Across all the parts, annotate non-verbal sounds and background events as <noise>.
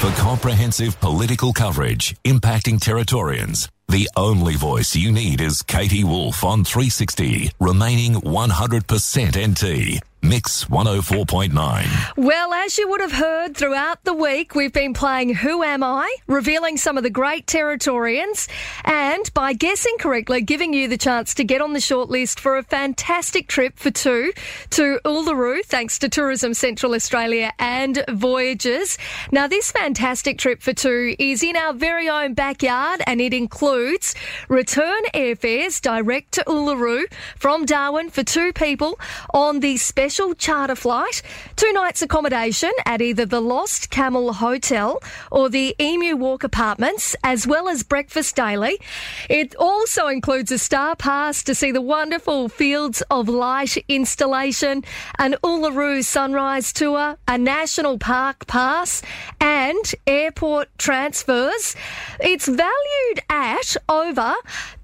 For comprehensive political coverage impacting Territorians, the only voice you need is Katie Woolf on 360, remaining 100% NT. Mix 104.9. Well, as you would have heard throughout the week, we've been playing Who Am I, revealing some of the great Territorians, and by guessing correctly, giving you the chance to get on the shortlist for a fantastic trip for two to Uluru, thanks to Tourism Central Australia and Voyages. Now, this fantastic trip for two is in our very own backyard, and it includes return airfares direct to Uluru from Darwin for two people on the special charter flight, two nights accommodation at either the Lost Camel Hotel or the Emu Walk Apartments, as well as breakfast daily. It also includes a star pass to see the wonderful Fields of Light installation, an Uluru sunrise tour, a national park pass, and airport transfers. It's valued at over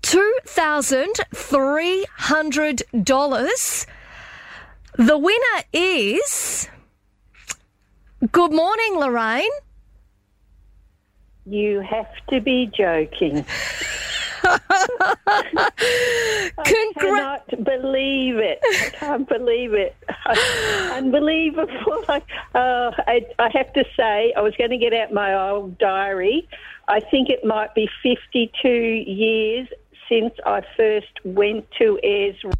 $2,300. The winner is. Good morning, Lorraine. You have to be joking. <laughs> Congra- cannot believe it. I can't believe it. <laughs> Unbelievable. I, <laughs> uh, I, I have to say, I was going to get out my old diary. I think it might be 52 years since I first went to Ayers. feel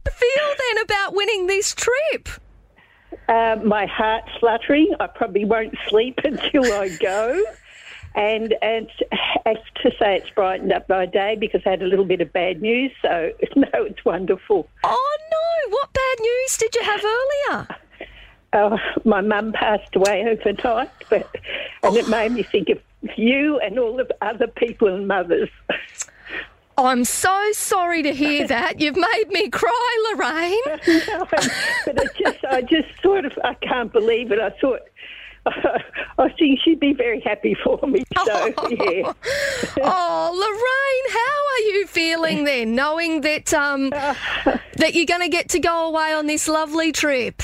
then about winning this trip? Uh, my heart's fluttering. I probably won't sleep <laughs> until I go. And and to say it's brightened up my day because I had a little bit of bad news. So <laughs> no, it's wonderful. Oh no! What bad news did you have earlier? <laughs> Oh, my mum passed away overnight, but and it made me think of you and all the other people and mothers. I'm so sorry to hear <laughs> that. You've made me cry, Lorraine. no, <laughs> but I just, I just sort of, I can't believe it. I thought, <laughs> I think she'd be very happy for me. So, yeah. Oh, Lorraine, how are you feeling then, knowing that um, that you're going to get to go away on this lovely trip?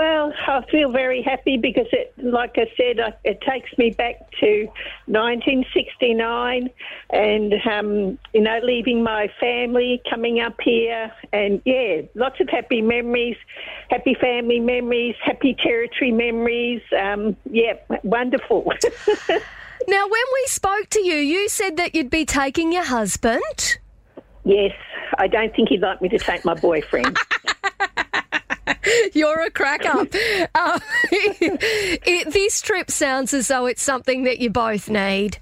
Well, I feel very happy because it, like I said, I- it takes me back to 1969, and um, you know, leaving my family, coming up here, and yeah, lots of happy memories, happy family memories, happy territory memories. Um, yeah, wonderful. <laughs> Now, when we spoke to you, you said that you'd be taking your husband. yes, I don't think he'd like me to take my boyfriend. <laughs> You're a crack up. <laughs> Uh, <laughs> it, this trip sounds as though it's something that you both need.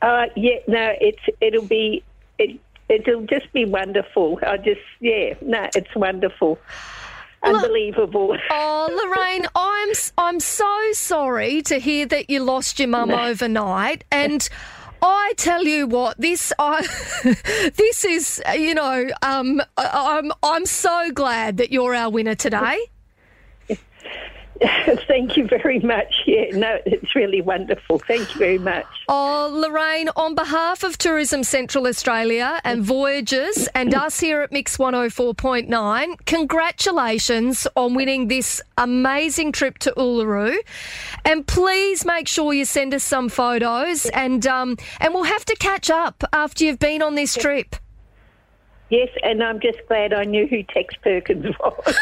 Uh, yeah, no, it's it'll be it it'll just be wonderful. I just yeah, no, it's wonderful, unbelievable. Oh, Lorraine, I'm I'm so sorry to hear that you lost your mum overnight, and I tell you what, this I <laughs> this is you know um, I- I'm I'm so glad that you're our winner today. <laughs> <laughs> Thank you very much. Yeah, no, it's really wonderful. Thank you very much. Oh, Lorraine, on behalf of Tourism Central Australia and Voyages and us here at Mix 104.9, congratulations on winning this amazing trip to Uluru. And please make sure you send us some photos and um, and we'll have to catch up after you've been on this trip. Yes, and I'm just glad I knew who Tex Perkins was.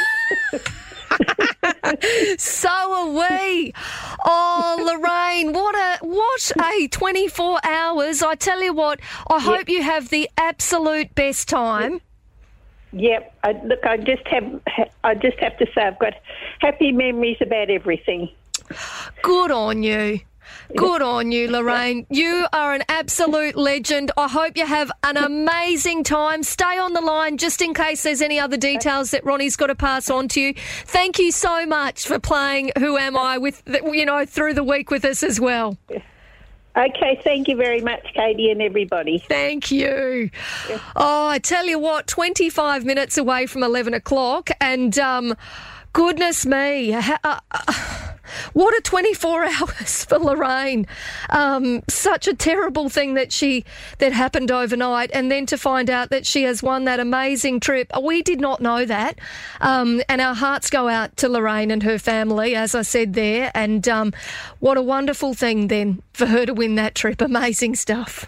<laughs> So are we. Oh, Lorraine, what a what a 24 hours. I tell you what, I hope you have the absolute best time. yep. I, look, I just have I just have to say I've got happy memories about everything. Good on you. Good on you, Lorraine. You are an absolute legend. I hope you have an amazing time. Stay on the line just in case there's any other details that Ronnie's got to pass on to you. Thank you so much for playing Who Am I with you know through the week with us as well. Okay, thank you very much, Katie and everybody. Thank you. Oh, I tell you what, 25 minutes away from 11 o'clock, and um, goodness me, ha- uh, uh, What a 24 <laughs> hours for Lorraine. Um, such a terrible thing that she that happened overnight, and then to find out that she has won that amazing trip. We did not know that, um, and our hearts go out to Lorraine and her family, as I said there. And um, what a wonderful thing then for her to win that trip. Amazing stuff.